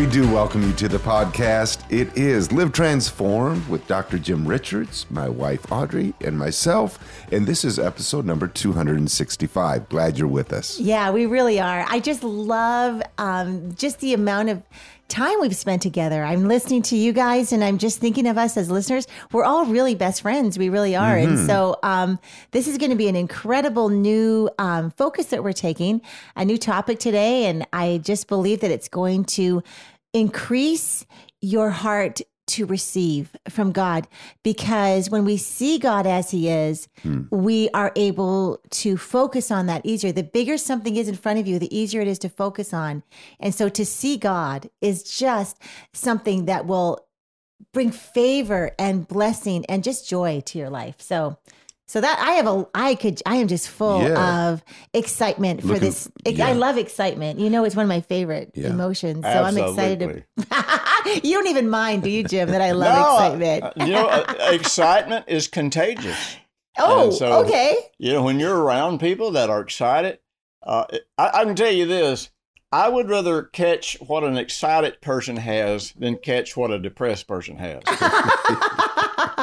We do welcome you to the podcast. It is Live Transformed with Dr. Jim Richards, my wife Audrey, and myself. And this is episode number 265. Glad you're with us. Yeah, we really are. I just love um, just the amount of time we've spent together. I'm listening to you guys and I'm just thinking of us as listeners. We're all really best friends. We really are. Mm-hmm. And so um, this is going to be an incredible new um, focus that we're taking, a new topic today. And I just believe that it's going to increase your heart to receive from God because when we see God as He is, hmm. we are able to focus on that easier. The bigger something is in front of you, the easier it is to focus on. And so to see God is just something that will bring favor and blessing and just joy to your life. So so that I have a, I could, I am just full yeah. of excitement for Looking, this. Yeah. I love excitement. You know, it's one of my favorite yeah. emotions. So Absolutely. I'm excited to. you don't even mind, do you, Jim? That I love no, excitement. Uh, you know, uh, excitement is contagious. Oh, so, okay. You know, when you're around people that are excited, uh, I, I can tell you this: I would rather catch what an excited person has than catch what a depressed person has.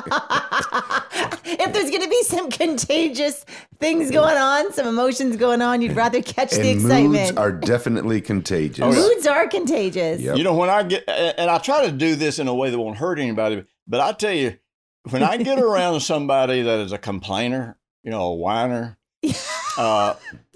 if there's going to be some contagious things going on, some emotions going on, you'd rather catch and the excitement. Moods are definitely contagious. Oh, yeah. Moods are contagious. Yep. You know, when I get, and I try to do this in a way that won't hurt anybody, but I tell you, when I get around somebody that is a complainer, you know, a whiner, uh,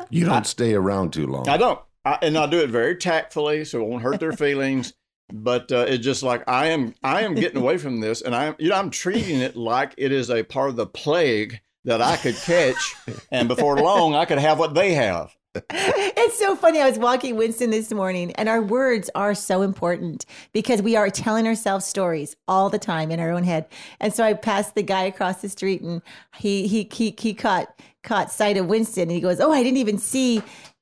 you don't I, stay around too long. I don't. I, and I do it very tactfully, so it won't hurt their feelings but uh, it's just like I am I am getting away from this and I'm you know I'm treating it like it is a part of the plague that I could catch and before long I could have what they have. It's so funny. I was walking Winston this morning, and our words are so important because we are telling ourselves stories all the time in our own head. And so I passed the guy across the street, and he he he, he caught caught sight of Winston, and he goes, "Oh, I didn't even see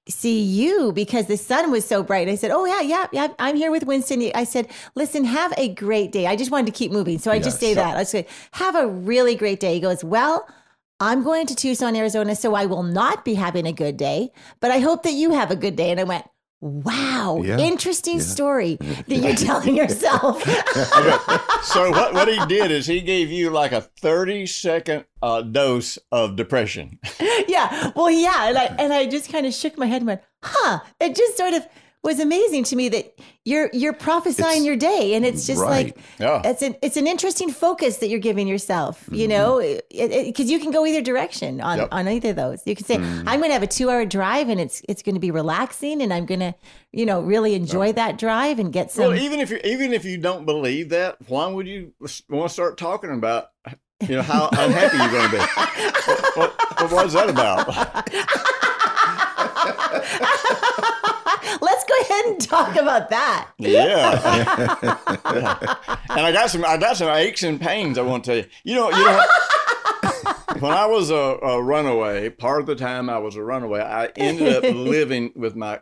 see you because the sun was so bright. I said, "Oh yeah, yeah, yeah. I'm here with Winston." I said, "Listen, have a great day." I just wanted to keep moving, so I just say that. I said, "Have a really great day." He goes, "Well." I'm going to Tucson, Arizona, so I will not be having a good day, but I hope that you have a good day. And I went, Wow, yeah. interesting yeah. story that you're telling yourself. okay. So what, what he did is he gave you like a 30 second uh, dose of depression. yeah. Well, yeah, and I and I just kind of shook my head and went, "Huh." It just sort of was amazing to me that you're you're prophesying it's, your day and it's just right. like yeah. it's an it's an interesting focus that you're giving yourself you mm-hmm. know because you can go either direction on yep. on either of those you can say mm-hmm. i'm going to have a two hour drive and it's it's going to be relaxing and i'm going to you know really enjoy that drive and get some well even if you even if you don't believe that why would you want to start talking about you know how unhappy you're going to be what, what, what was that about Let's and talk about that. Yeah. And I got some I got some aches and pains I want to tell you. You know, you know when I was a, a, runaway, part of the time I was a runaway, I ended up living with my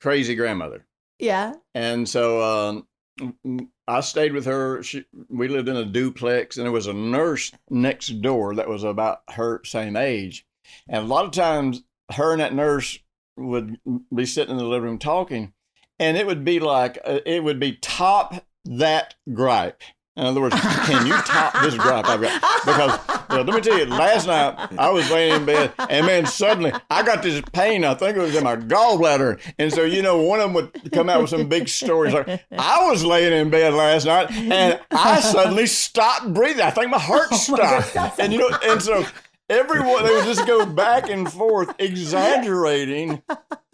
crazy grandmother. Yeah. And so um, I stayed with her. She, we lived in a duplex, and there was a nurse next door that was about her same age. And a lot of times, her and that nurse would be sitting in the living room talking, and it would be like uh, it would be top that gripe. In other words, can you top this gripe I've got? Because well, let me tell you, last night I was laying in bed, and man, suddenly I got this pain. I think it was in my gallbladder, and so you know, one of them would come out with some big stories. Like I was laying in bed last night, and I suddenly stopped breathing. I think my heart oh stopped, my and you know, and so everyone they would just go back and forth exaggerating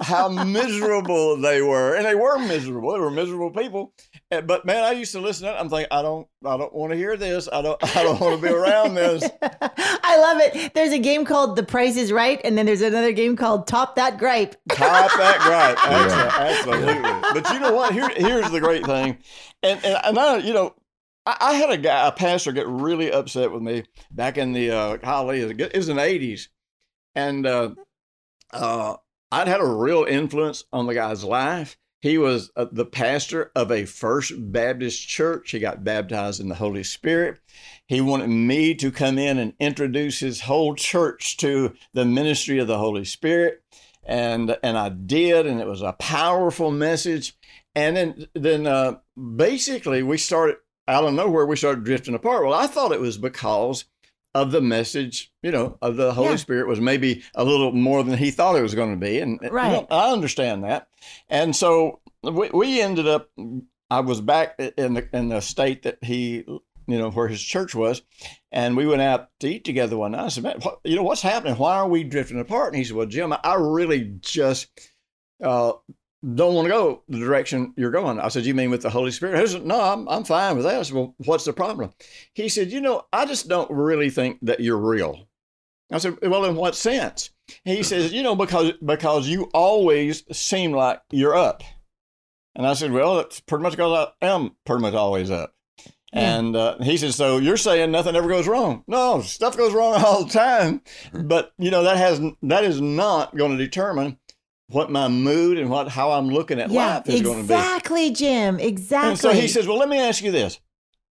how miserable they were. And they were miserable. They were miserable people. But man i used to listen to it. I'm thinking i don't i don't want to hear this. I don't i don't want to be around this. I love it. There's a game called the price is right and then there's another game called top that gripe. Top that gripe. Absolutely, absolutely. but you know what? Here, here's the great thing. And and, and i you know I, I had a guy, a pastor, get really upset with me back in the uh, golly, it was in the eighties, and uh, uh, I'd had a real influence on the guy's life. He was uh, the pastor of a First Baptist church. He got baptized in the Holy Spirit. He wanted me to come in and introduce his whole church to the ministry of the Holy Spirit. and and I did, and it was a powerful message. And then then uh, basically we started out of nowhere we started drifting apart. Well, I thought it was because of the message, you know, of the Holy Yeah. Spirit was maybe a little more than he thought it was going to be, and you know, I understand that. And so we, we ended up. I was back in the in the state that he, you know, where his church was, and we went out to eat together one night. I said, "Man, what, you know what's happening? Why are we drifting apart?" And he said, "Well, Jim, I really just uh, don't want to go the direction you're going." I said, "You mean with the Holy Spirit?" He said, "No, I'm I'm fine with that." I said, "Well, what's the problem?" He said, "You know, I just don't really think that you're real." I said, "Well, in what sense?" He says, "You know, because because you always seem like you're up." And I said, "Well, that's pretty much because I am pretty much always up." Yeah. And uh, he said, "So you're saying nothing ever goes wrong? No, stuff goes wrong all the time, but you know that has that is not going to determine what my mood and what how I'm looking at Yeah, life is going to be." exactly, Jim. Exactly. And so he says, "Well, let me ask you this."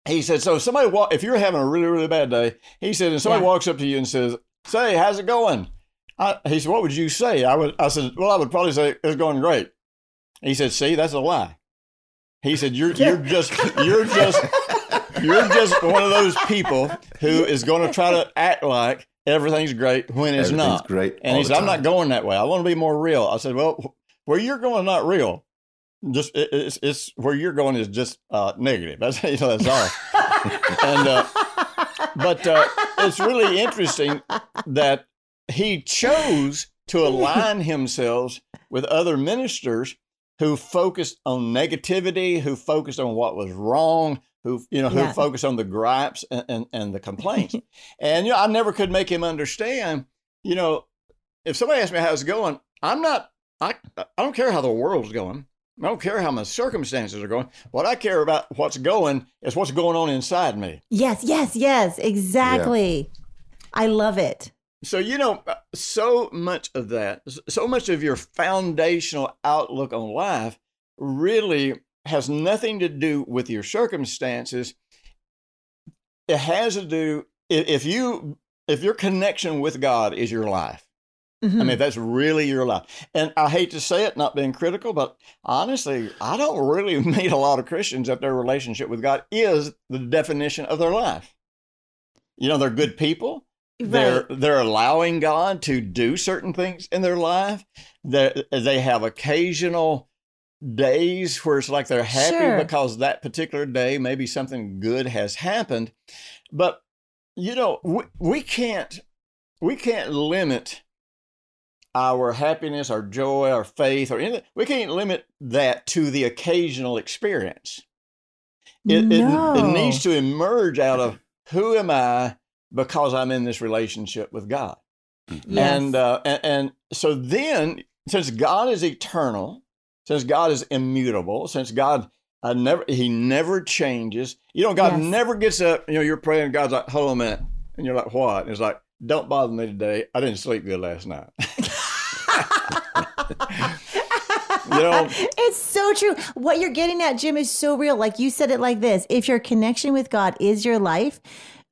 He said, "So if somebody walk, if you're having a really really bad day," he said, and somebody Yeah. walks up to you and says, "Say, how's it going?" I, he said, "What would you say?" I would. I said, "Well, I would probably say it's going great." He said, "See, that's a lie." He said, "You're you're just you're just you're just one of those people who is going to try to act like everything's great when it's Everything's not." great. And he said, "I'm not going that way. I want to be more real." I said, "Well, where you're going, is not real. Just it, it's, it's where you're going is just uh, negative. That's you know that's all." and uh, but uh, it's really interesting that he chose to align himself with other ministers who focused on negativity, who focused on what was wrong, who you know who Yeah. focused on the gripes and, and, and the complaints. and you know, I never could make him understand. You know, if somebody asks me how it's going, I'm not. I I don't care how the world's going. I don't care how my circumstances are going. What I care about what's going is what's going on inside me. yes, yes, yes, exactly. I love it. So, you know, uh, so much of that, so much of your foundational outlook on life really has nothing to do with your circumstances. It has to do if you if your connection with God is your life. I Mhm. mean, that's really your life. And I hate to say it, not being critical, but honestly, I don't really meet a lot of Christians that their relationship with God is the definition of their life. You know, they're good people. They're they're allowing God to do certain things in their life. They they have occasional days where it's like they're happy Sure. because that particular day maybe something good has happened. But you know, we, we can't we can't limit our happiness, our joy, our faith, or anything. We can't limit that to the occasional experience. It, it, no. it needs to emerge out of who am I because I'm in this relationship with God. Yes. And, uh, and and so then, since God is eternal, since God is immutable, since God uh, never He never changes. You know, God Yes. never gets up. You know, you're praying. God's like, hold on a minute, and you're like, what? And it's like, don't bother me today. I didn't sleep good last night. you know, it's so true. What you're getting at, Jim, is so real. Like you said it like this: if your connection with God is your life,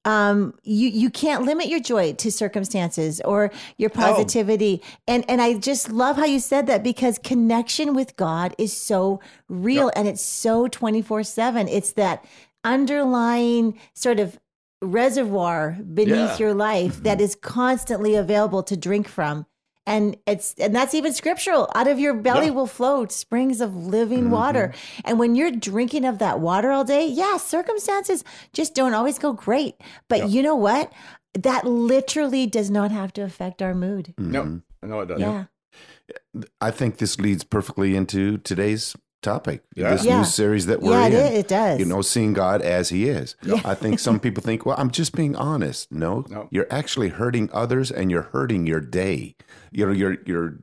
um, you you can't limit your joy to circumstances or your positivity. And and I just love how you said that because connection with God is so real and it's so twenty four seven. It's that underlying sort of reservoir beneath Yeah. your life that is constantly available to drink from and it's and that's even scriptural out of your belly Yeah. will flow springs of living water and when you're drinking of that water all day yeah circumstances just don't always go great but Yeah. you know what that literally does not have to affect our mood no, Mhm. no, it doesn't. yeah I think this leads perfectly into today's topic. Yeah. This Yeah. new series that we're yeah in. it, it does You know, seeing God as He is. Yeah. I think some people think, well, I'm just being honest. No, No. you're actually hurting others, and you're hurting your day. You know, you're you're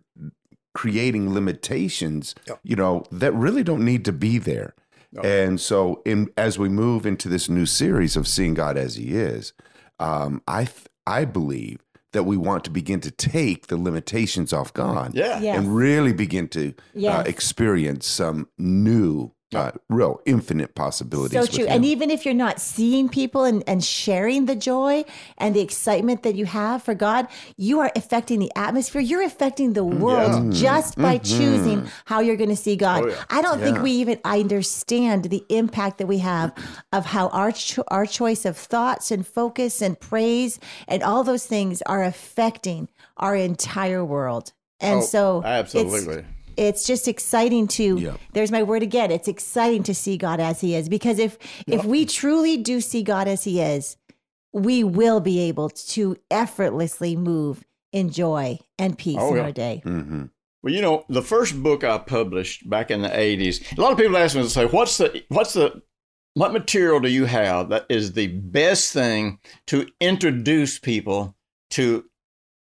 creating limitations. Yeah. You know that really don't need to be there. No. And so, in as we move into this new series of seeing God as He is, um, I th- I believe that we want to begin to take the limitations off God Yeah. Yes. and really begin to uh, experience some new uh, real infinite possibilities. So true. And even if you're not seeing people and, and sharing the joy and the excitement that you have for God, you are affecting the atmosphere. You're affecting the world just by choosing how you're going to see God. Oh, yeah. I don't think we even understand the impact that we have of how our cho- our choice of thoughts and focus and praise and all those things are affecting our entire world. And Oh, so absolutely. It's just exciting to there's my word again it's exciting to see god as he is because if if we truly do see god as he is we will be able to effortlessly move in joy and peace Oh, in yeah. our day Mhm. Well, you know, the first book I published back in the '80s, a lot of people ask me to say, "What's the what's the what material do you have that is the best thing to introduce people to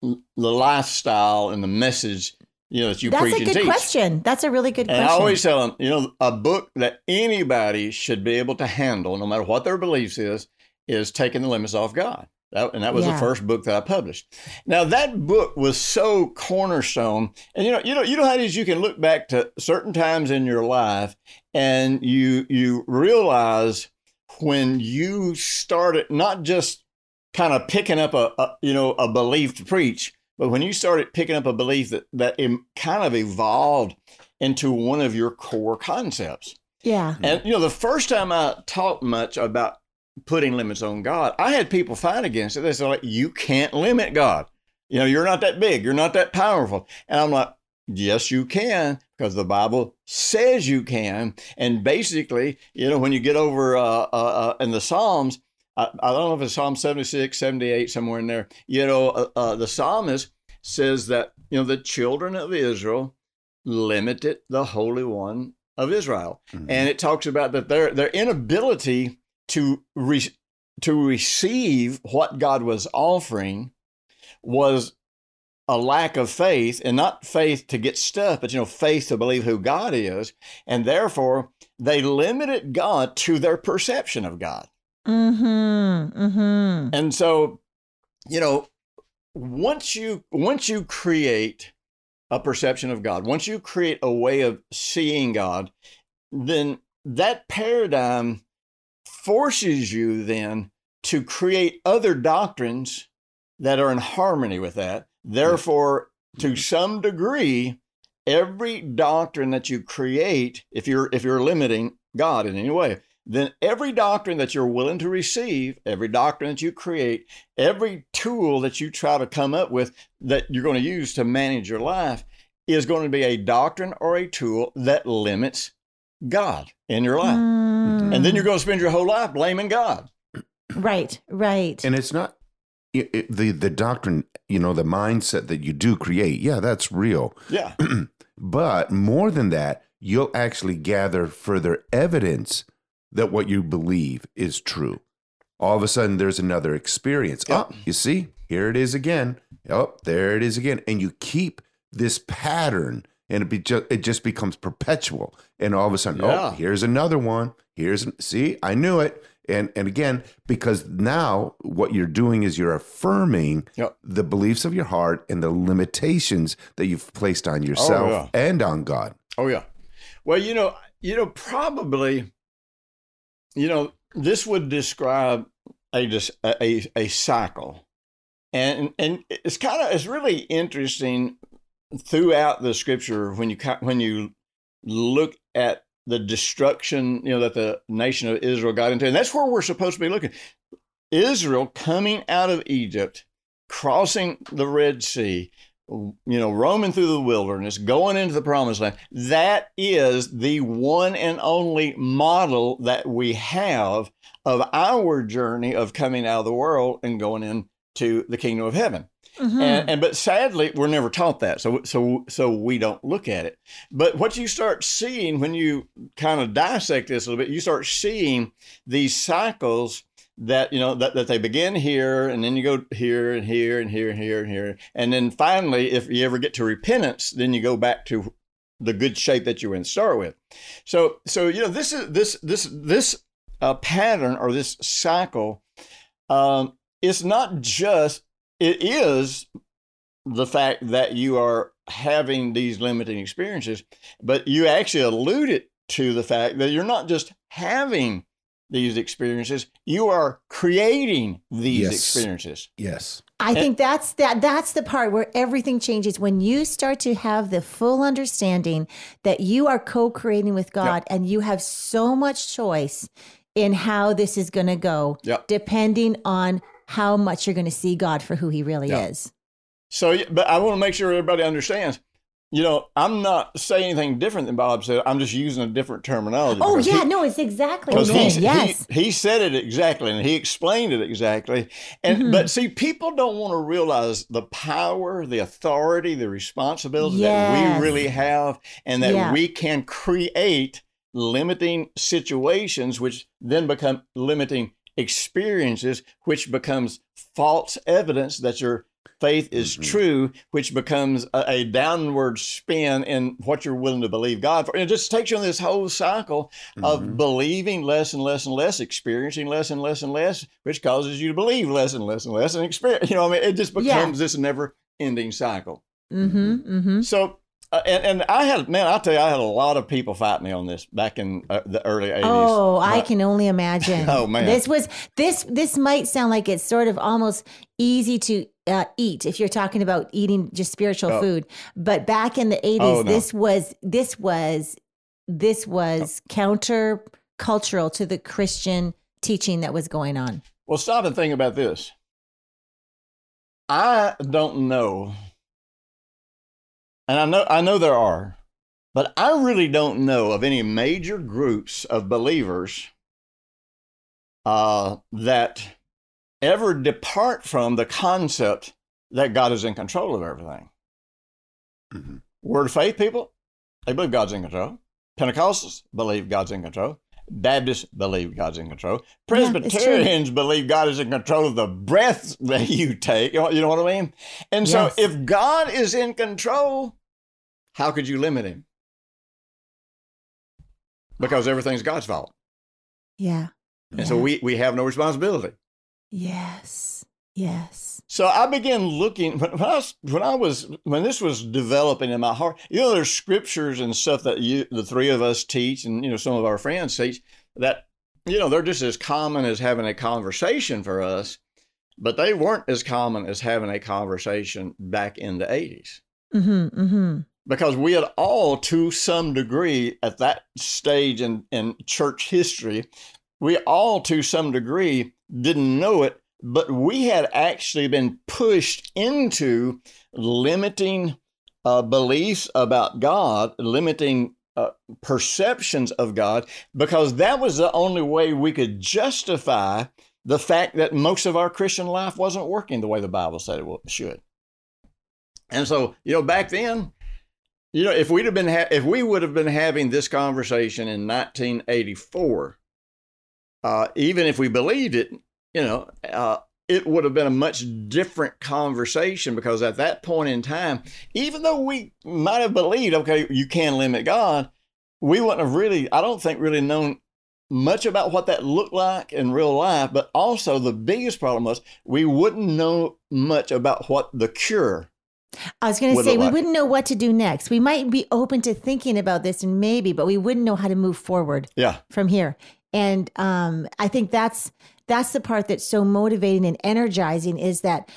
the lifestyle and the message you know that you that's preach a and good teach?" question that's a really good And I always tell them, you know, a book that anybody should be able to handle, no matter what their beliefs is, is taking the limits off God. That, and that was Yeah. the first book that I published. Now that book was so cornerstone, and you know, you know, you know how it is. You can look back to certain times in your life, and you you realize when you started not just kind of picking up a, a you know a belief to preach, but when you started picking up a belief that that em- kind of evolved into one of your core concepts. yeah And you know, the first time I talked much about putting limits on God, I had people fight against it. They said, like, you can't limit God. You know, you're not that big, you're not that powerful. And I'm like, yes, you can, because the Bible says you can. And basically, you know, when you get over uh, uh, uh, in the Psalms, I, I don't know if it's Psalm 76, 78, somewhere in there, you know, uh, uh, the psalmist says that, you know, the children of Israel limited the Holy One of Israel. Mhm. And it talks about that their their inability to re, to receive what God was offering was a lack of faith and not faith to get stuff, but you know, faith to believe who God is. And therefore they limited God to their perception of God. Mm-hmm mm-hmm And so, you know, once you once you create a perception of God, once you create a way of seeing God, then that paradigm forces you then to create other doctrines that are in harmony with that. Therefore, to some degree, every doctrine that you create, if you're if you're limiting God in any way, then every doctrine that you're willing to receive, every doctrine that you create, every tool that you try to come up with that you're going to use to manage your life is going to be a doctrine or a tool that limits God in your life. Mm. And then you're going to spend your whole life blaming God. right right And it's not it, it- the the doctrine, you know, the mindset that you do create. Yeah, that's real. Yeah. But more than that, you'll actually gather further evidence that what you believe is true. All of a sudden, there's another experience. Yep. Oh, you see, here it is again. Oh, there it is again. And you keep this pattern, and it be just it just becomes perpetual. And all of a sudden, oh, Yeah. oh, here's another one. Here's see, I knew it. And and again, because now what you're doing is you're affirming Yep. the beliefs of your heart and the limitations that you've placed on oh, yourself yeah. and on God. Oh yeah. Well, you know, you know, probably, you know, this would describe a a, a cycle, and and it's kind of it's really interesting throughout the scripture when you when you look at the destruction, you know, that the nation of Israel got into, and that's where we're supposed to be looking. Israel coming out of Egypt, crossing the Red Sea, you know, roaming through the wilderness, going into the promised land. That is the one and only model that we have of our journey of coming out of the world and going into the kingdom of heaven. Mhm. And, and but sadly, we're never taught that, so so so we don't look at it. But what you start seeing when you kind of dissect this a little bit, you start seeing these cycles that you know that, that they begin here and then you go here and here and here and here and here. And then finally if you ever get to repentance then you go back to the good shape that you were in start with. So so you know this is this this this uh, pattern or this cycle um it's not just it is the fact that you are having these limiting experiences but you actually alluded to the fact that you're not just having these experiences, you are creating these Yes. experiences. Yes. I think that's that that's the part where everything changes when you start to have the full understanding that you are co-creating with God and you have so much choice in how this is going to go Yep. depending on how much you're going to see God for who he really Yeah. is. So, but I want to make sure everybody understands. You know, I'm not saying anything different than Bob said. I'm just using a different terminology. Oh yeah, he- no, it's exactly Because he. Yes. he, he said it exactly and he explained it exactly. And Mhm. but see, people don't want to realize the power, the authority, the responsibility Yes. that we really have, and that Yeah. we can create limiting situations, which then become limiting experiences, which becomes false evidence that your faith is Mhm. true, which becomes a, a downward spin in what you're willing to believe God for. And it just takes you on this whole cycle of Mhm. believing less and less and less, experiencing less and less and less, which causes you to believe less and less and less and experience. You know, I mean, it just Yeah. becomes this never-ending cycle. Mm-hmm. Mm-hmm. So, uh, and and I had man, I'll tell you, I had a lot of people fight me on this back in uh, the early '80s. Oh, I can only imagine. Oh, man. this was this this might sound like it's sort of almost easy to uh, eat if you're talking about eating just spiritual Oh. food, but back in the 80s, Oh, no. this was this was this was counter cultural to the Christian teaching that was going on. Well, stop and think about this. I don't know, and I know I know there are, but I really don't know of any major groups of believers uh, that ever depart from the concept that God is in control of everything. Mhm. Word of faith people, they believe God's in control. Pentecostals believe God's in control. Baptists believe God's in control. Yeah. Presbyterians believe God is in control of the breath that you take. You know, you know what I mean? And so if God is in control, how could you limit him? Because everything's God's fault. Yeah. And so we, we have no responsibility. Yes. Yes. So I began looking when, I was when I was when this was developing in my heart. You know, there's scriptures and stuff that you the three of us teach, and you know some of our friends teach that you know they're just as common as having a conversation for us, but they weren't as common as having a conversation back in the '80s Mm-hmm. Mm-hmm. because we had all, to some degree, at that stage in in church history, we all, to some degree, didn't know it, but we had actually been pushed into limiting uh, beliefs about God, limiting uh, perceptions of God, because that was the only way we could justify the fact that most of our Christian life wasn't working the way the Bible said it should. And so, you know, back then, you know, if we'd have been ha- if we would have been having this conversation in 1984, uh, even if we believed it, you know, uh, it would have been a much different conversation because at that point in time, even though we might have believed, okay, you can limit God, we wouldn't have really, I don't think, really known much about what that looked like in real life. But also, the biggest problem was we wouldn't know much about what the cure I was going to say we like- wouldn't know what to do next. We might be open to thinking about this and maybe, but we wouldn't know how to move forward Yeah. from here. And um, I think that's that's the part that's so motivating and energizing is that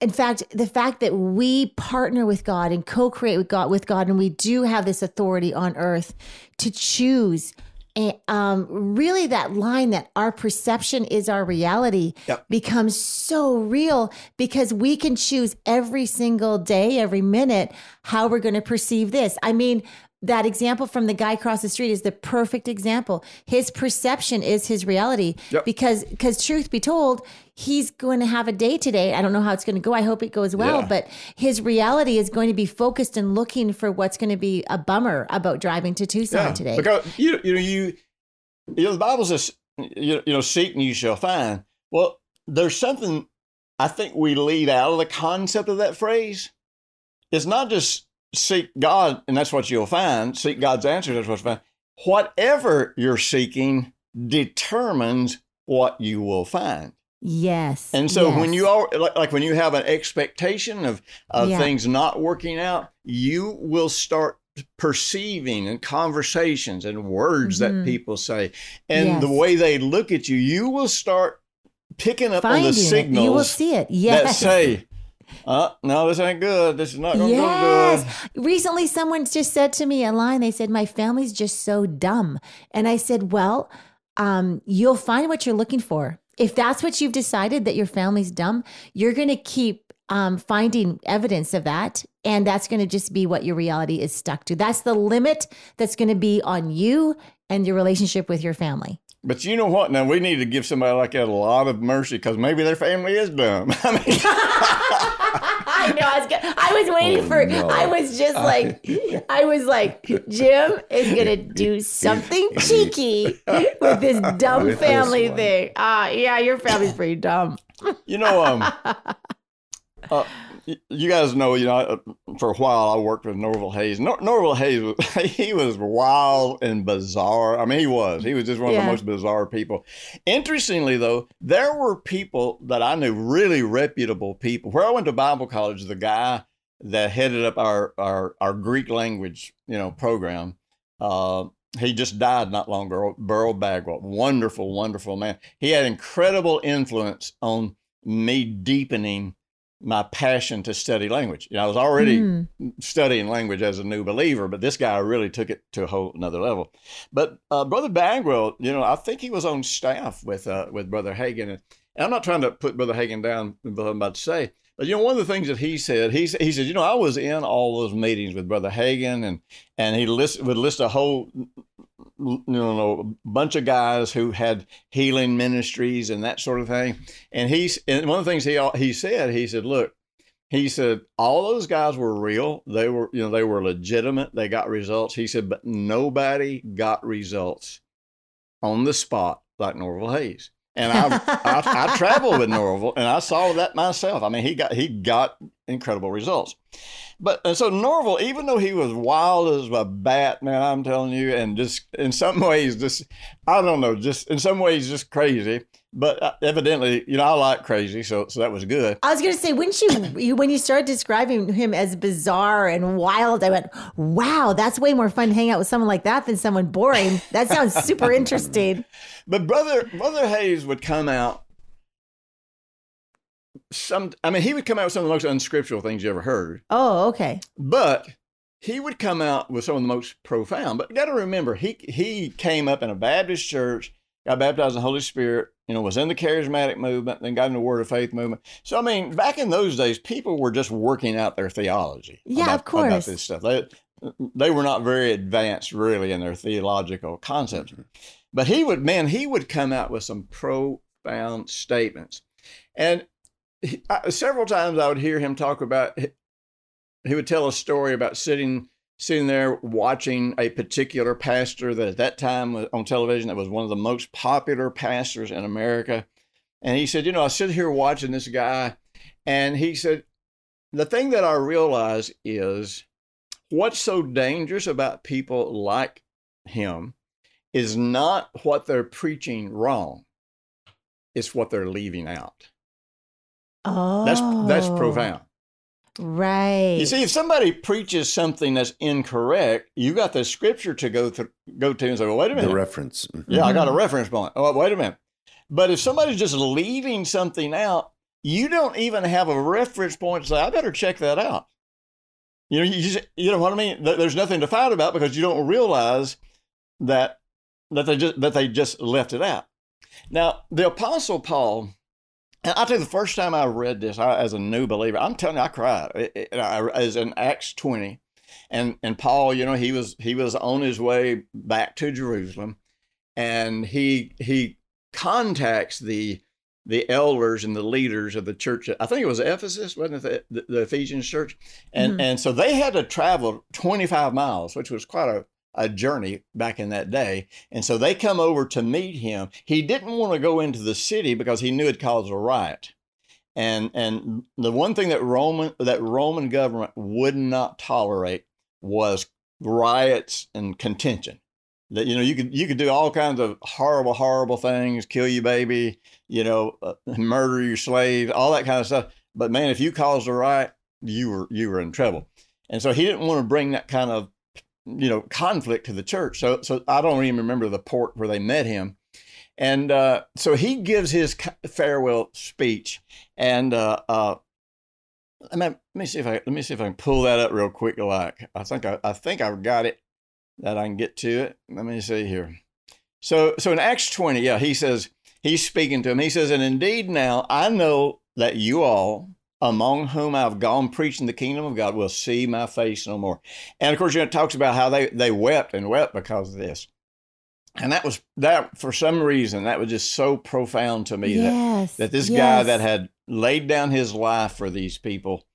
in fact the fact that we partner with God and co-create with God with God and we do have this authority on earth to choose and um, really that line that our perception is our reality Yep. becomes so real because we can choose every single day every minute how we're going to perceive this i mean that example from the guy across the street is the perfect example his perception is his reality Yep. because because truth be told he's going to have a day today i don't know how it's going to go i hope it goes well Yeah. but his reality is going to be focused and looking for what's going to be a bummer about driving to tucson today Because you you know you you know the Bible says you, know seek and you shall find. Well, there's something I think we leave out of the concept of that phrase. It's not just seek God and that's what you'll find. Seek God's answers, that's what you find. Whatever you're seeking determines what you will find. yes And so when you are like, like when you have an expectation of of Yeah. things not working out, you will start perceiving and conversations and words Mhm. that people say and the way they look at you, you will start picking up on Finding the it. signals You will see it. Yes. that Yes. say, uh, no, this ain't good. This is not going to go Yes. good. Recently, someone just said to me online, they said, My family's just so dumb. And I said, Well, um, you'll find what you're looking for. If that's what you've decided that your family's dumb, you're going to keep um, finding evidence of that. And that's going to just be what your reality is stuck to. That's the limit that's going to be on you and your relationship with your family. But you know what? Now we need to give somebody like that a lot of mercy because maybe their family is dumb. I mean, I know. I was. Gonna, I was waiting Oh, for. no. I was just like. I was like, Jim is gonna do something cheeky with this dumb With family one. thing. Ah, yeah, your family's pretty dumb. you know, um, uh, y- you guys know, you know, uh, for a while I worked with Norval Hayes. Nor- Norval Hayes, was, he was wild and bizarre. I mean, he was. He was just one of the most bizarre people. Interestingly, though, there were people that I knew, really reputable people. Where I went to Bible college, the guy that headed up our our, our Greek language, you know, program. Uh, he just died not long ago. Burl Bagwell, wonderful, wonderful man. He had incredible influence on me deepening my passion to study language. You know, I was already Mm. studying language as a new believer, but this guy really took it to a whole another level. But uh, Brother Bagwell, you know, I think he was on staff with uh, with Brother Hagin, and I'm not trying to put Brother Hagin down. What I'm about to say, but you know, one of the things that he said, he he said, you know, I was in all those meetings with Brother Hagin, and and he list would list a whole you know a bunch of guys who had healing ministries and that sort of thing. And he's and one of the things he he said he said look he said all those guys were real. They were you know they were legitimate. They got results. He said but nobody got results on the spot like Norval Hayes and I, I I traveled with Norval and I saw that myself I mean he got he got incredible results but and so Norval, even though he was wild as a bat, man, I'm telling you, and just in some ways, just I don't know, just in some ways, just crazy. But uh, evidently, you know, I like crazy, so so that was good. I was gonna say, wouldn't you, you when you started describing him as bizarre and wild, I went, "Wow, that's way more fun to hang out with someone like that than someone boring." That sounds super interesting. But brother, brother Hayes would come out. Some, I mean, he would come out with some of the most unscriptural things you ever heard. Oh, okay. but he would come out with some of the most profound. But you got to remember, he he came up in a Baptist church, got baptized in the Holy Spirit, you know, was in the charismatic movement, then got in the Word of Faith movement. So I mean, back in those days, people were just working out their theology. Yeah, about, of course. About this stuff, they they were not very advanced, really, in their theological concepts. Mm-hmm. But he would, man, he would come out with some profound statements, and he, I, several times I would hear him talk about he would tell a story about sitting sitting there watching a particular pastor that at that time was on television that was one of the most popular pastors in America. And he said, you know, I sit here watching this guy, and he said, the thing that I realize is what's so dangerous about people like him is not what they're preaching wrong, it's what they're leaving out. Oh, That's that's profound. Right. You see, if somebody preaches something that's incorrect, you got the scripture to go through, go to and say, "Well, wait a minute, The reference. Mm-hmm. yeah, I got a reference point. Oh, wait a minute." But if somebody's just leaving something out, you don't even have a reference point to say, "I better check that out." You know, you just, you know what I mean. There's nothing to fight about because you don't realize that that they just that they just left it out. Now, the Apostle Paul, and I'll tell you, the first time I read this I, as a new believer, I'm telling you, I cried. It- it- I- as in Acts 20, and and Paul, you know, he was he was on his way back to Jerusalem, and he he contacts the the elders and the leaders of the church. I think it was Ephesus, wasn't it? The, the, the Ephesians church, and Mhm. and so they had to travel 25 miles, which was quite a a journey back in that day. And so they come over to meet him. He didn't want to go into the city because he knew it'd cause a riot. And and the one thing that Roman that Roman government would not tolerate was riots and contention. That you know you could you could do all kinds of horrible horrible things, kill your baby, you know, uh, murder your slave, all that kind of stuff. But man, if you caused a riot, you were you were in trouble. And so he didn't want to bring that kind of you know, conflict to the church. So, so I don't even remember the port where they met him. And uh, so he gives his farewell speech, and uh, uh, let me, let me see if I let me see if I can pull that up real quick. Like I think I, I think I've got it that I can get to it. Let me see here. So so in Acts twenty, yeah, he says he's speaking to him. He says, "And indeed, now I know that you all, among whom I've gone preaching the kingdom of God, will see my face no more." And of course, you know, it talks about how they they wept and wept because of this and that was that for some reason that was just so profound to me yes, that, that this yes. guy that had laid down his life for these people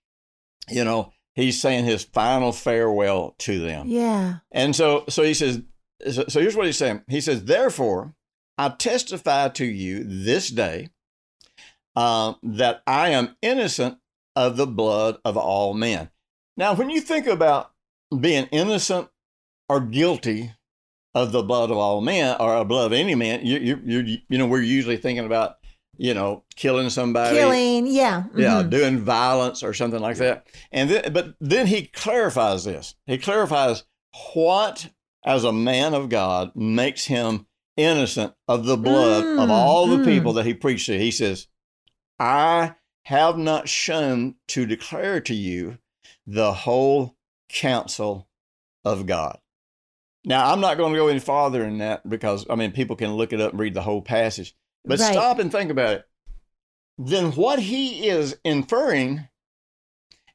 you know he's saying his final farewell to them yeah and so so he says so here's what he's saying he says therefore i testify to you this day uh, that i am innocent of the blood of all men now when you think about being innocent or guilty of the blood of all men or blood of any man, you you you you know we're usually thinking about you know killing somebody, killing, yeah, mm-hmm. yeah, doing violence or something like that. And then, but then he clarifies this. He clarifies what, as a man of God, makes him innocent of the blood mm, of all the mm. people that he preached to. He says, "I have not shown to declare to you the whole counsel of God." Now, I'm not going to go any farther than that because, I mean, people can look it up and read the whole passage. But right. stop and think about it. Then what he is inferring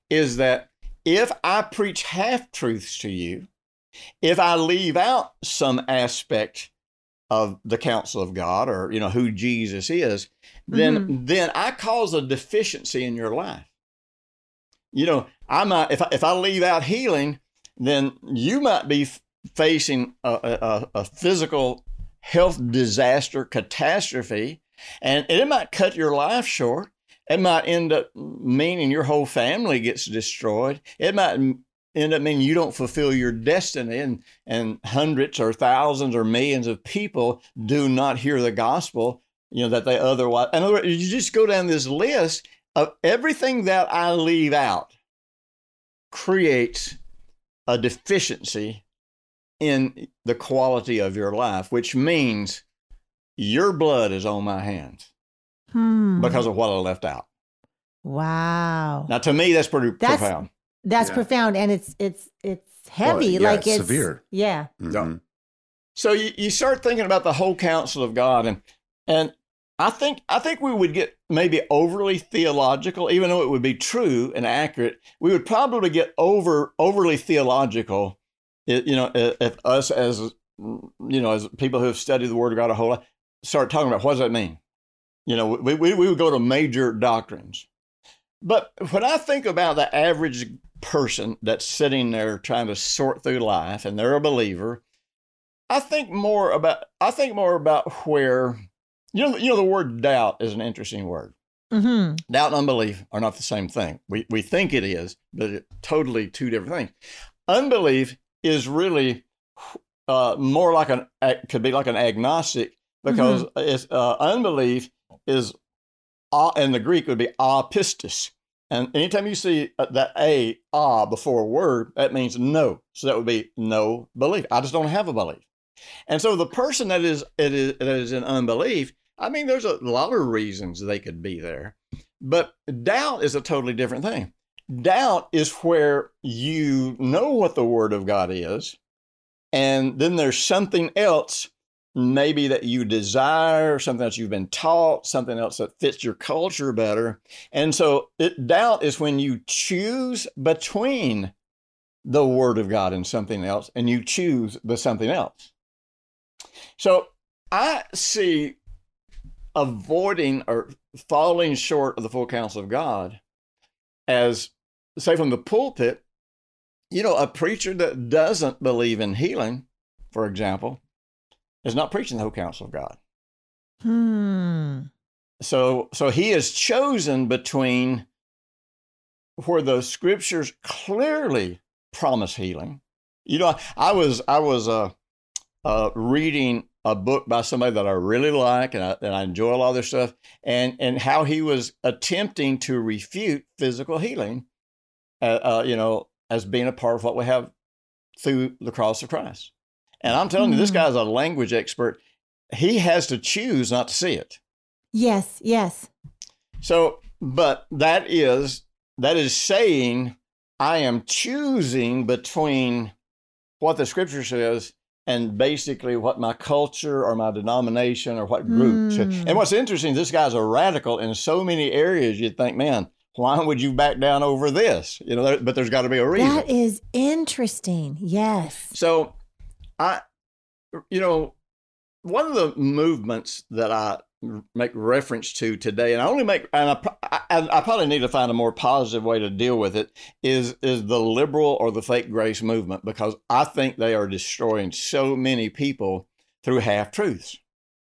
is that if I preach half truths to you, if I leave out some aspect of the counsel of God or you know who Jesus is, then mm-hmm. then I cause a deficiency in your life. You know, I might if I, if I leave out healing, then you might be facing a, a, a physical health disaster, catastrophe, and it might cut your life short. It might end up meaning your whole family gets destroyed. It might end up meaning you don't fulfill your destiny, and, and hundreds or thousands or millions of people do not hear the gospel, you know, that they otherwise. In other words, you just go down this list of everything that I leave out creates a deficiency in the quality of your life, which means your blood is on my hands hmm. because of what I left out. Wow. Now, to me, that's pretty that's, profound. That's yeah. profound, and it's it's it's heavy. Well, yeah, like it's, severe. Yeah. Mm-hmm. So you, you start thinking about the whole counsel of God, and and I think I think we would get maybe overly theological, even though it would be true and accurate. We would probably get over overly theological you know, if us as you know, as people who have studied the Word of God a whole lot, start talking about what does that mean? You know, we, we, we would go to major doctrines. But when I think about the average person that's sitting there trying to sort through life and they're a believer, I think more about I think more about where you know you know the word doubt is an interesting word. Mm-hmm. Doubt and unbelief are not the same thing. We we think it is, but it, totally two different things. Unbelief is really uh, more like an could be like an agnostic because mm-hmm. it's uh, unbelief is uh, in the Greek would be apistia. And anytime you see uh, that a ah before a word, that means no. So that would be no belief. I just don't have a belief. And so the person that is it is that is in unbelief, I mean, there's a lot of reasons they could be there, but doubt is a totally different thing. Doubt is where you know what the Word of God is, and then there's something else, maybe that you desire, something else you've been taught, something else that fits your culture better. And so, it, doubt is when you choose between the Word of God and something else, and you choose the something else. So, I see avoiding or falling short of the full counsel of God as say from the pulpit, you know, a preacher that doesn't believe in healing, for example, is not preaching the whole counsel of God. Hmm. So, so he is chosen between where the scriptures clearly promise healing. You know, I was I was uh, uh, reading a book by somebody that I really like and I, and I enjoy a lot of their stuff, and and how he was attempting to refute physical healing uh, uh, you know, as being a part of what we have through the cross of Christ. And I'm telling you, this Mm. guy's a language expert. He has to choose not to see it. Yes, yes. So, but that is that is saying I am choosing between what the scripture says and basically what my culture or my denomination or what group. Mm. And what's interesting, this guy's a radical in so many areas. You'd think, man, why would you back down over this? You know, there- but there's got to be a reason. That is interesting. Yes. So, I, you know, one of the movements that I make reference to today, and I only make, and I, I, I probably need to find a more positive way to deal with it, is is the liberal or the fake grace movement because I think they are destroying so many people through half truths.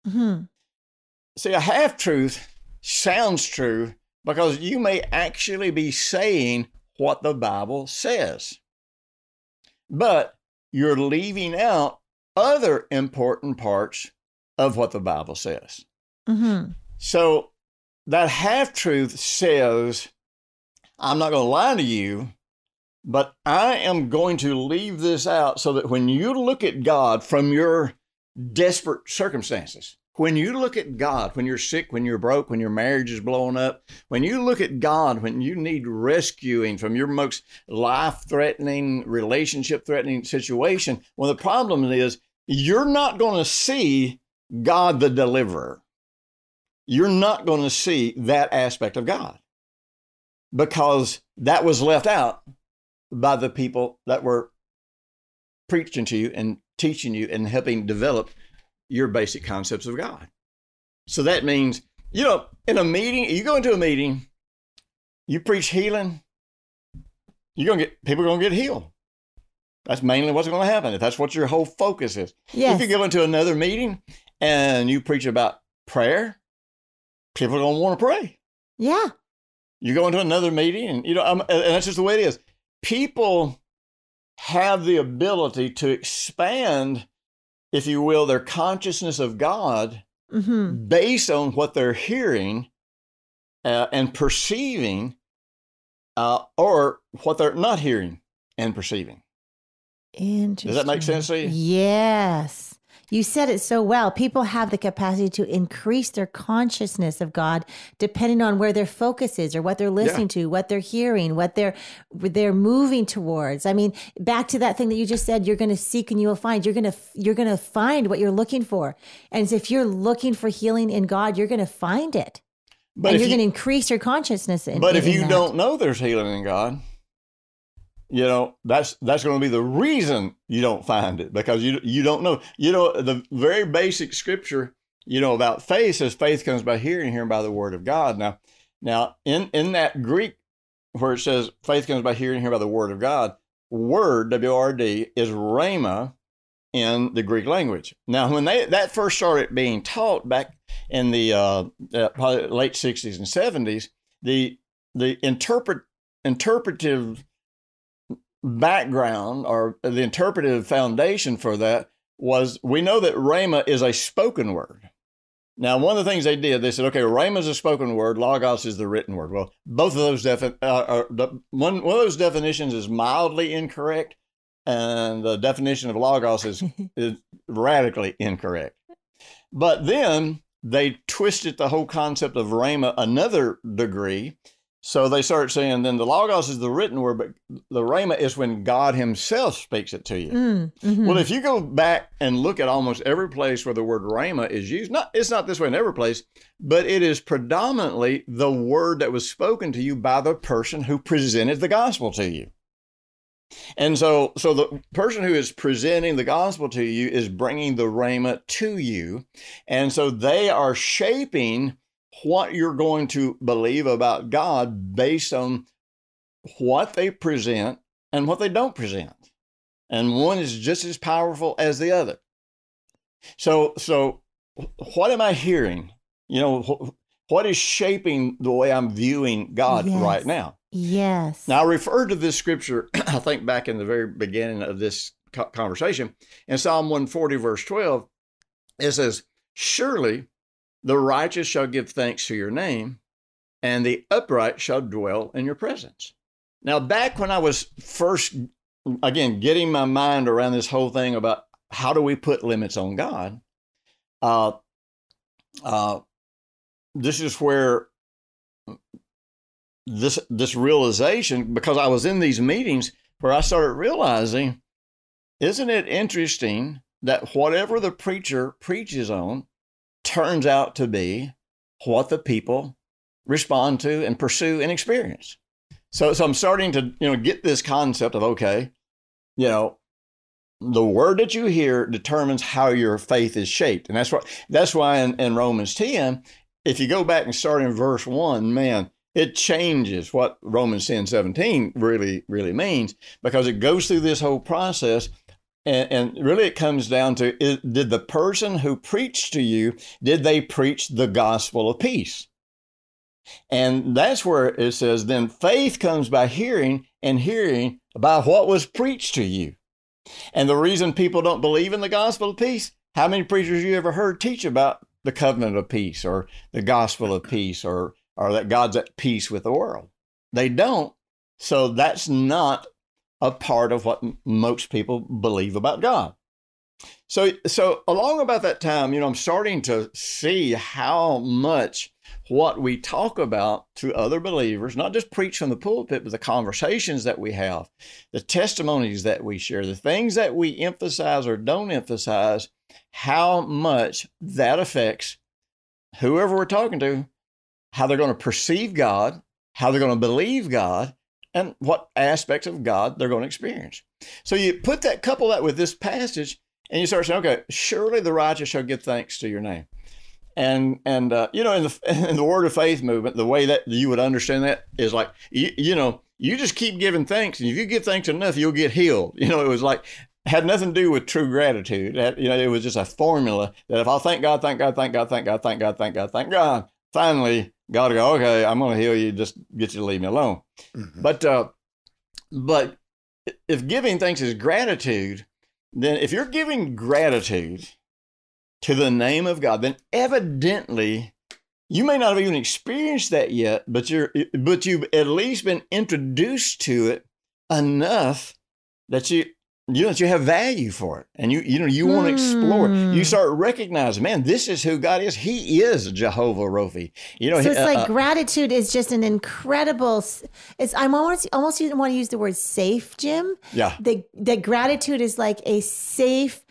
hmm See, a half truth sounds true because you may actually be saying what the Bible says, but you're leaving out other important parts of what the Bible says. Mm-hmm. So that half truth says, I'm not going to lie to you, but I am going to leave this out so that when you look at God from your desperate circumstances, when you look at God, when you're sick, when you're broke, when your marriage is blowing up, when you look at God, when you need rescuing from your most life threatening, relationship threatening situation, well, the problem is you're not going to see God the deliverer. You're not going to see that aspect of God because that was left out by the people that were preaching to you and teaching you and helping develop your basic concepts of God. So that means, you know, in a meeting, you go into a meeting, you preach healing, you're going to get people are going to get healed. That's mainly what's going to happen if that's what your whole focus is. Yes. If you go into another meeting and you preach about prayer, people are to want to pray. yeah. You go into another meeting, and you know, um, and that's just the way it is. People have the ability to expand, if you will, their consciousness of God hmm based on what they're hearing uh, and perceiving, uh, or what they're not hearing and perceiving. Interesting. Does that make sense to you? Yes. You said it so well. People have the capacity to increase their consciousness of God depending on where their focus is or what they're listening to, what they're hearing, what they're they're moving towards. I mean, back to that thing that you just said, you're going to seek and you will find. You're going to you're going to find what you're looking for. And if you're looking for healing in God, you're going to find it. But and you're you, going to increase your consciousness in but if in you that. don't know there's healing in God, you know that's that's going to be the reason you don't find it because you you don't know. You know the very basic scripture you know about faith says faith comes by hearing, hearing by the word of God. Now, now in in that Greek where it says faith comes by hearing, hearing by the word of God, word wrd is rhema in the Greek language. Now, when they that first started being taught back in the uh, probably late '60s and '70s, the the interpret interpretive background or the interpretive foundation for that was we know that rhema is a spoken word. Now, one of the things they did, they said, okay, rhema is a spoken word, logos is the written word. Well, both of those defi- uh, are, the, one one of those definitions is mildly incorrect, and the definition of logos is is radically incorrect. But then they twisted the whole concept of rhema another degree. So they start saying then the logos is the written word, but the rhema is when God Himself speaks it to you. Mm, mhm. Well, if you go back and look at almost every place where the word rhema is used, not it's not this way in every place, but it is predominantly the word that was spoken to you by the person who presented the gospel to you. And so, so the person who is presenting the gospel to you is bringing the rhema to you, and so they are shaping what you're going to believe about God based on what they present and what they don't present and one is just as powerful as the other. So, so what am I hearing? You know, what is shaping the way I'm viewing God Yes. right now? yes. Now, I referred to this scripture, I think back in the very beginning of this conversation, in Psalm 140, verse 12, it says, Surely the righteous shall give thanks to your name, and the upright shall dwell in your presence. Now, back when I was first again, getting my mind around this whole thing about how do we put limits on God, uh, uh, this is where this this realization, because I was in these meetings where I started realizing, isn't it interesting that whatever the preacher preaches on turns out to be what the people respond to and pursue and experience. So, so I'm starting to you know get this concept of okay, you know, the word that you hear determines how your faith is shaped, and that's what that's why in, in Romans 10, if you go back and start in verse one, man, it changes what Romans 10 17 really, really means because it goes through this whole process. And, and really, it comes down to is, did the person who preached to you, did they preach the gospel of peace? And that's where it says, then faith comes by hearing, and hearing by what was preached to you. And the reason people don't believe in the gospel of peace, how many preachers you ever heard teach about the covenant of peace or the gospel of peace or or that God's at peace with the world. They don't. So that's not a part of what most people believe about God. So, so along about that time, you know, I'm starting to see how much what we talk about to other believers, not just preach from the pulpit, but the conversations that we have, the testimonies that we share, the things that we emphasize or don't emphasize, how much that affects whoever we're talking to how they're going to perceive God, how they're going to believe God, and what aspects of God they're going to experience. So you put that, couple that with this passage, and you start saying, okay, surely the righteous shall give thanks to your name. And and uh, you know, in the in the word of faith movement, the way that you would understand that is like you, you know, you just keep giving thanks, and if you give thanks enough, you'll get healed. You know, it was like had nothing to do with true gratitude. That, you know, it was just a formula that if I thank God, thank God, thank God, thank God, thank God, thank God, thank God, finally God will go, okay, I'm going to heal you. Just get you to leave me alone. Mm-hmm. But, uh, but if giving thanks is gratitude, then if you're giving gratitude to the name of God, then evidently you may not have even experienced that yet, but you're, but you've at least been introduced to it enough that you you know you have value for it and you you know you want to explore it you hmm. start recognizing man this is who god is he is jehovah Rophi. you know so it's uh, like uh, gratitude is just an incredible it's i'm almost almost want to use the word safe jim yeah that that gratitude is like a safe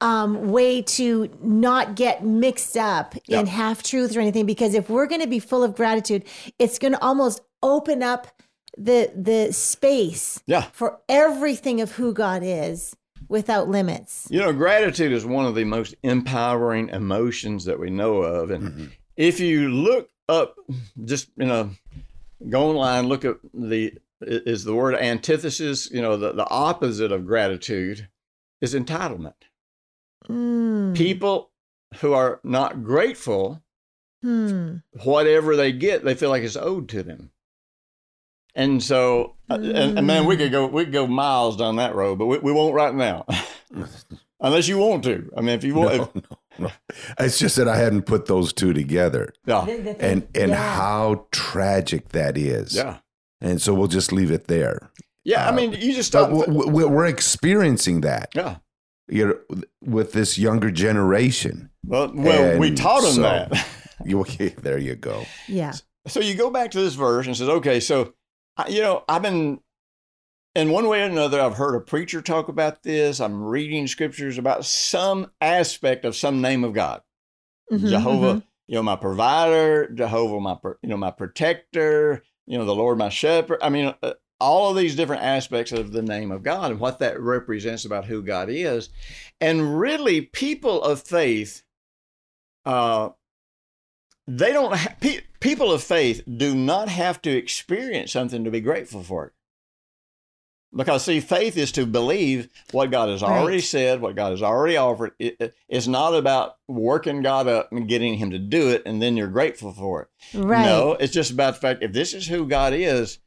um, way to not get mixed up yep. in half truths or anything because if we're going to be full of gratitude it's going to almost open up the the space yeah. for everything of who God is without limits. You know, gratitude is one of the most empowering emotions that we know of. And mm-hmm. if you look up just you know go online, look at the is the word antithesis, you know, the, the opposite of gratitude is entitlement. Mm. People who are not grateful, hmm. whatever they get, they feel like it's owed to them. And so, mm. and, and, man, we could go we could go miles down that road, but we, we won't right now, unless you want to. I mean, if you want, no, if, no, no. it's just that I hadn't put those two together. Yeah, and and yeah. how tragic that is. Yeah, and so we'll just leave it there. Yeah, uh, I mean, you just stop. We're experiencing that. Yeah, you know, with this younger generation. Well, well, and we taught them so, that. you okay? There you go. Yeah. So you go back to this verse and says, okay, so you know, I've been in one way or another, I've heard a preacher talk about this. I'm reading scriptures about some aspect of some name of God. Mm-hmm, Jehovah, mm-hmm. you know, my provider, Jehovah, my, you know, my protector, you know, the Lord, my shepherd. I mean, uh, all of these different aspects of the name of God and what that represents about who God is. And really, people of faith, uh, they don't, ha- pe- people of faith do not have to experience something to be grateful for it. Because, see, faith is to believe what God has already said, what God has already offered. It, it's not about working God up and getting Him to do it, and then you're grateful for it. Right. No, it's just about the fact if this is who God is,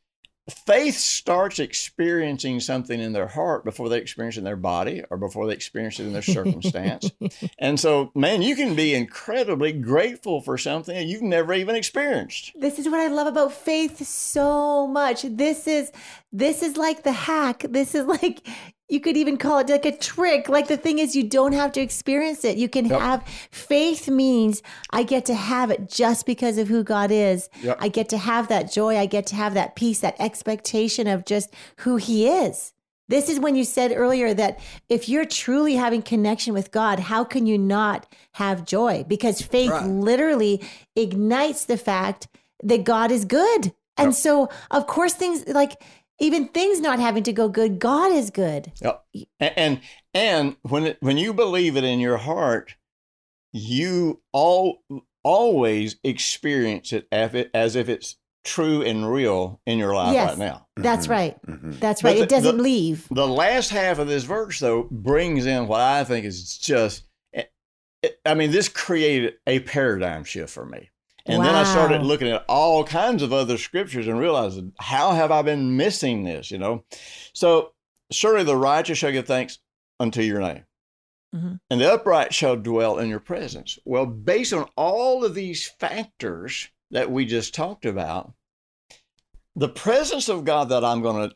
faith starts experiencing something in their heart before they experience it in their body or before they experience it in their circumstance. and so, man, you can be incredibly grateful for something that you've never even experienced. This is what I love about faith so much. This is this is like the hack. This is like you could even call it like a trick. Like the thing is, you don't have to experience it. You can Yep. have faith means I get to have it just because of who God is. Yep. I get to have that joy. I get to have that peace, that expectation of just who He is. This is when you said earlier that if you're truly having connection with God, how can you not have joy? Because faith Right. literally ignites the fact that God is good. And Yep. so, of course, things like even things not having to go good, God is good. Yep. A- And and when it, when you believe it in your heart, you all always experience it as if, as if it's true and real in your life Yes. right now. That's Mhm. right. Mhm. That's right. the- it doesn't the- leave. The last half of this verse, though, brings in what I think is just, it- it- I mean, this created a paradigm shift for me. And then I started looking at all kinds of other scriptures and realized, how have I been missing this, you know? So, surely the righteous shall give thanks unto your name, Mhm. and the upright shall dwell in your presence. Well, based on all of these factors that we just talked about, the presence of God that I'm going to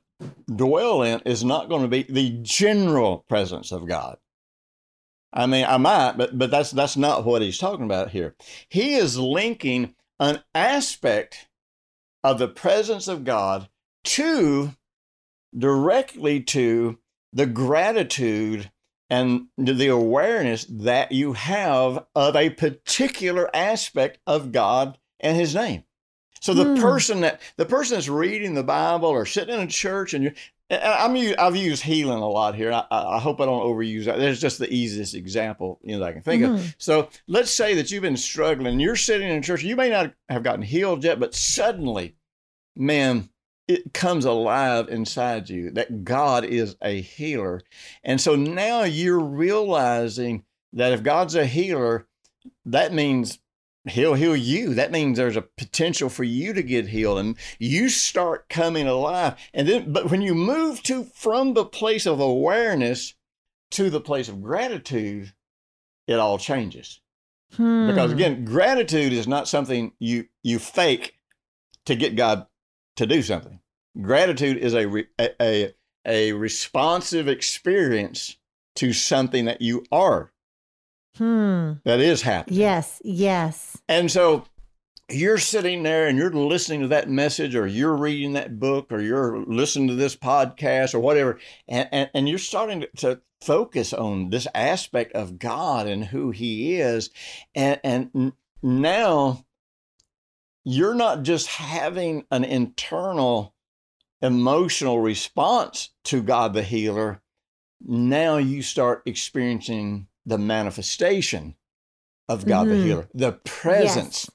dwell in is not going to be the general presence of God. I mean, I might, but but that's that's not what he's talking about here. He is linking an aspect of the presence of God to directly to the gratitude and the awareness that you have of a particular aspect of God and his name. So the Hmm. person that the person that's reading the Bible or sitting in a church and you and I'm I've used healing a lot here. I, I hope I don't overuse that. There's just the easiest example you know that I can think of. Mhm. So let's say that you've been struggling. You're sitting in church. You may not have gotten healed yet, but suddenly, man, it comes alive inside you that God is a healer. And so now you're realizing that if God's a healer, that means he'll heal you. That means there's a potential for you to get healed and you start coming alive. And then but when you move to from the place of awareness to the place of gratitude, it all changes. Because Hmm. again, gratitude is not something you you fake to get God to do something. Gratitude is a re, a, a a responsive experience to something that you are Hmm. that is happening. Yes. Yes. And so you're sitting there and you're listening to that message or you're reading that book or you're listening to this podcast or whatever and, and, and you're starting to, to focus on this aspect of god and who he is and, and now you're not just having an internal emotional response to god the healer now you start experiencing the manifestation of god the Mhm. healer the presence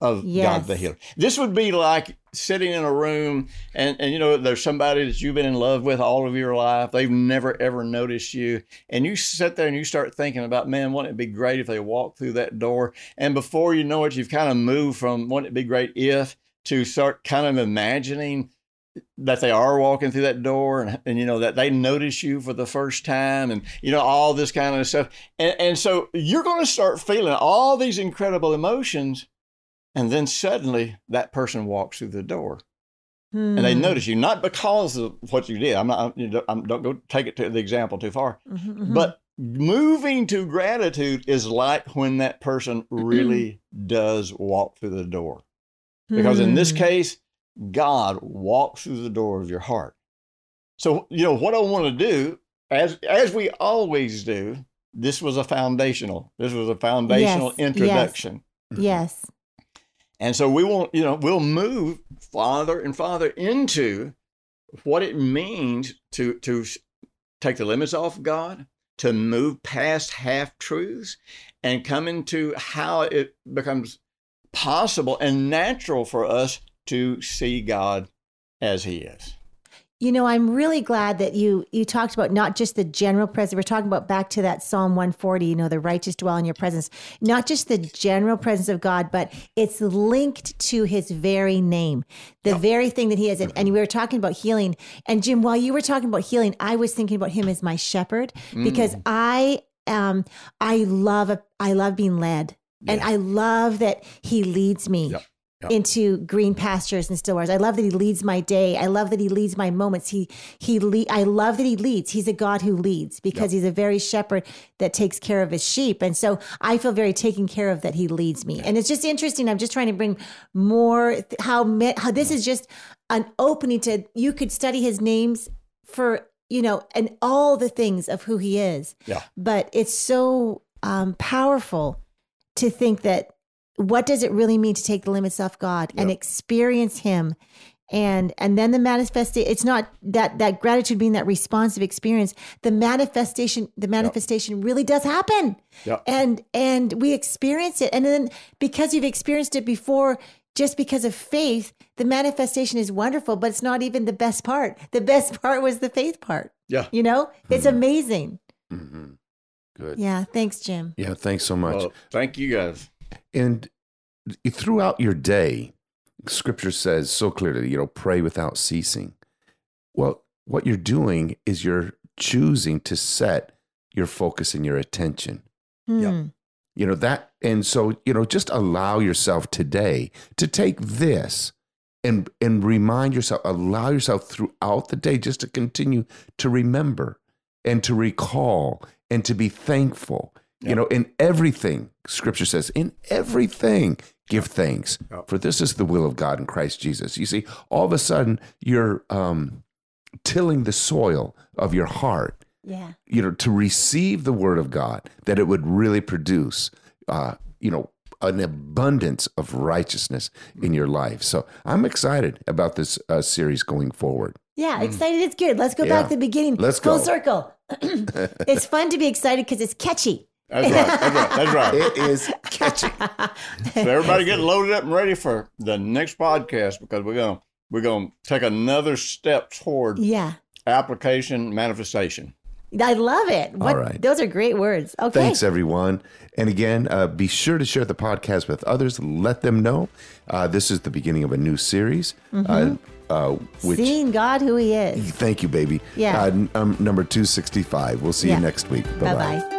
of God the healer. This would be like sitting in a room and, and you know there's somebody that you've been in love with all of your life. They've never ever noticed you. And you sit there and you start thinking about, man, wouldn't it be great if they walked through that door? And before you know it, you've kind of moved from wouldn't it be great if to start kind of imagining that they are walking through that door and, and you know that they notice you for the first time and you know all this kind of stuff and, and so you're going to start feeling all these incredible emotions and then suddenly that person walks through the door and they Hmm. notice you, not because of what you did. I'm not, I'm, you know, I'm, don't go take it to the example too far, Mhm, mhm. but moving to gratitude is like when that person really does walk through the door. Because in this Hmm. case, God walks through the door of your heart. So, you know, what I want to do, as as we always do, this was a foundational. This was a foundational Yes, yes. introduction. Mm-hmm. Yes. And so we won't, you know, we'll move farther and farther into what it means to to s- take the limits off God, to move past half truths, and come into how it becomes possible and natural for us to see God as He is. you know, I'm really glad that you you talked about not just the general presence. We're talking about back to that Psalm 140. You know, the righteous dwell in your presence. Not just the general presence of God, but it's linked to His very name, the very thing that He is. And, and we were talking about healing. And Jim, while you were talking about healing, I was thinking about Him as my shepherd because I um I love a, I love being led, and I love that He leads me Yep. Yep. into green pastures and still waters. I love that he leads my day. I love that he leads my moments. He he le- I love that he leads. He's a God who leads because he's a very shepherd that takes care of his sheep. And so I feel very taken care of that he leads me. And it's just interesting. I'm just trying to bring more th- how me- how this is just an opening to you could study his names for you know and all the things of who he is. Yeah. But it's so um, powerful to think that what does it really mean to take the limits off God and experience Him, and and then the manifestation. It's not that that gratitude being that responsive experience. The manifestation, the manifestation really does happen, Yep. and and we experience it, and then because you've experienced it before. Just because of faith, the manifestation is wonderful, but it's not even the best part. The best part was the faith part. Yeah. You know, it's amazing. hmm Good. Yeah. Thanks, Jim. Yeah, thanks so much. Well, thank you guys. And throughout your day, scripture says so clearly, you know, pray without ceasing. Well, what you're doing is you're choosing to set your focus and your attention. Yeah. Hmm. You know, that, and so, you know, just allow yourself today to take this and and remind yourself, allow yourself throughout the day just to continue to remember and to recall and to be thankful. You know, in everything, scripture says, in everything, give thanks. Yeah. For this is the will of God in Christ Jesus. You see, all of a sudden you're um, tilling the soil of your heart Yeah. you know, to receive the word of God, that it would really produce, uh, you know, an abundance of righteousness in your life. So I'm excited about this uh, series going forward. Yeah, excited is good. Let's go. Yeah. back to the beginning. Let's Full go. circle. it's fun to be excited because it's catchy. That's right. That's right. That's right. It is catchy. So everybody get loaded up and ready for the next podcast because we're gonna we're gonna take another step toward Yeah. application manifestation. I love it. What, right. Those are great words. Okay. Thanks, everyone. And again, uh, be sure to share the podcast with others. Let them know uh, this is the beginning of a new series. Uh, uh, which Seeing God who He is. thank you, baby. Yeah. Uh, n- um, number two sixty five. We'll see Yeah. you next week. Bye bye.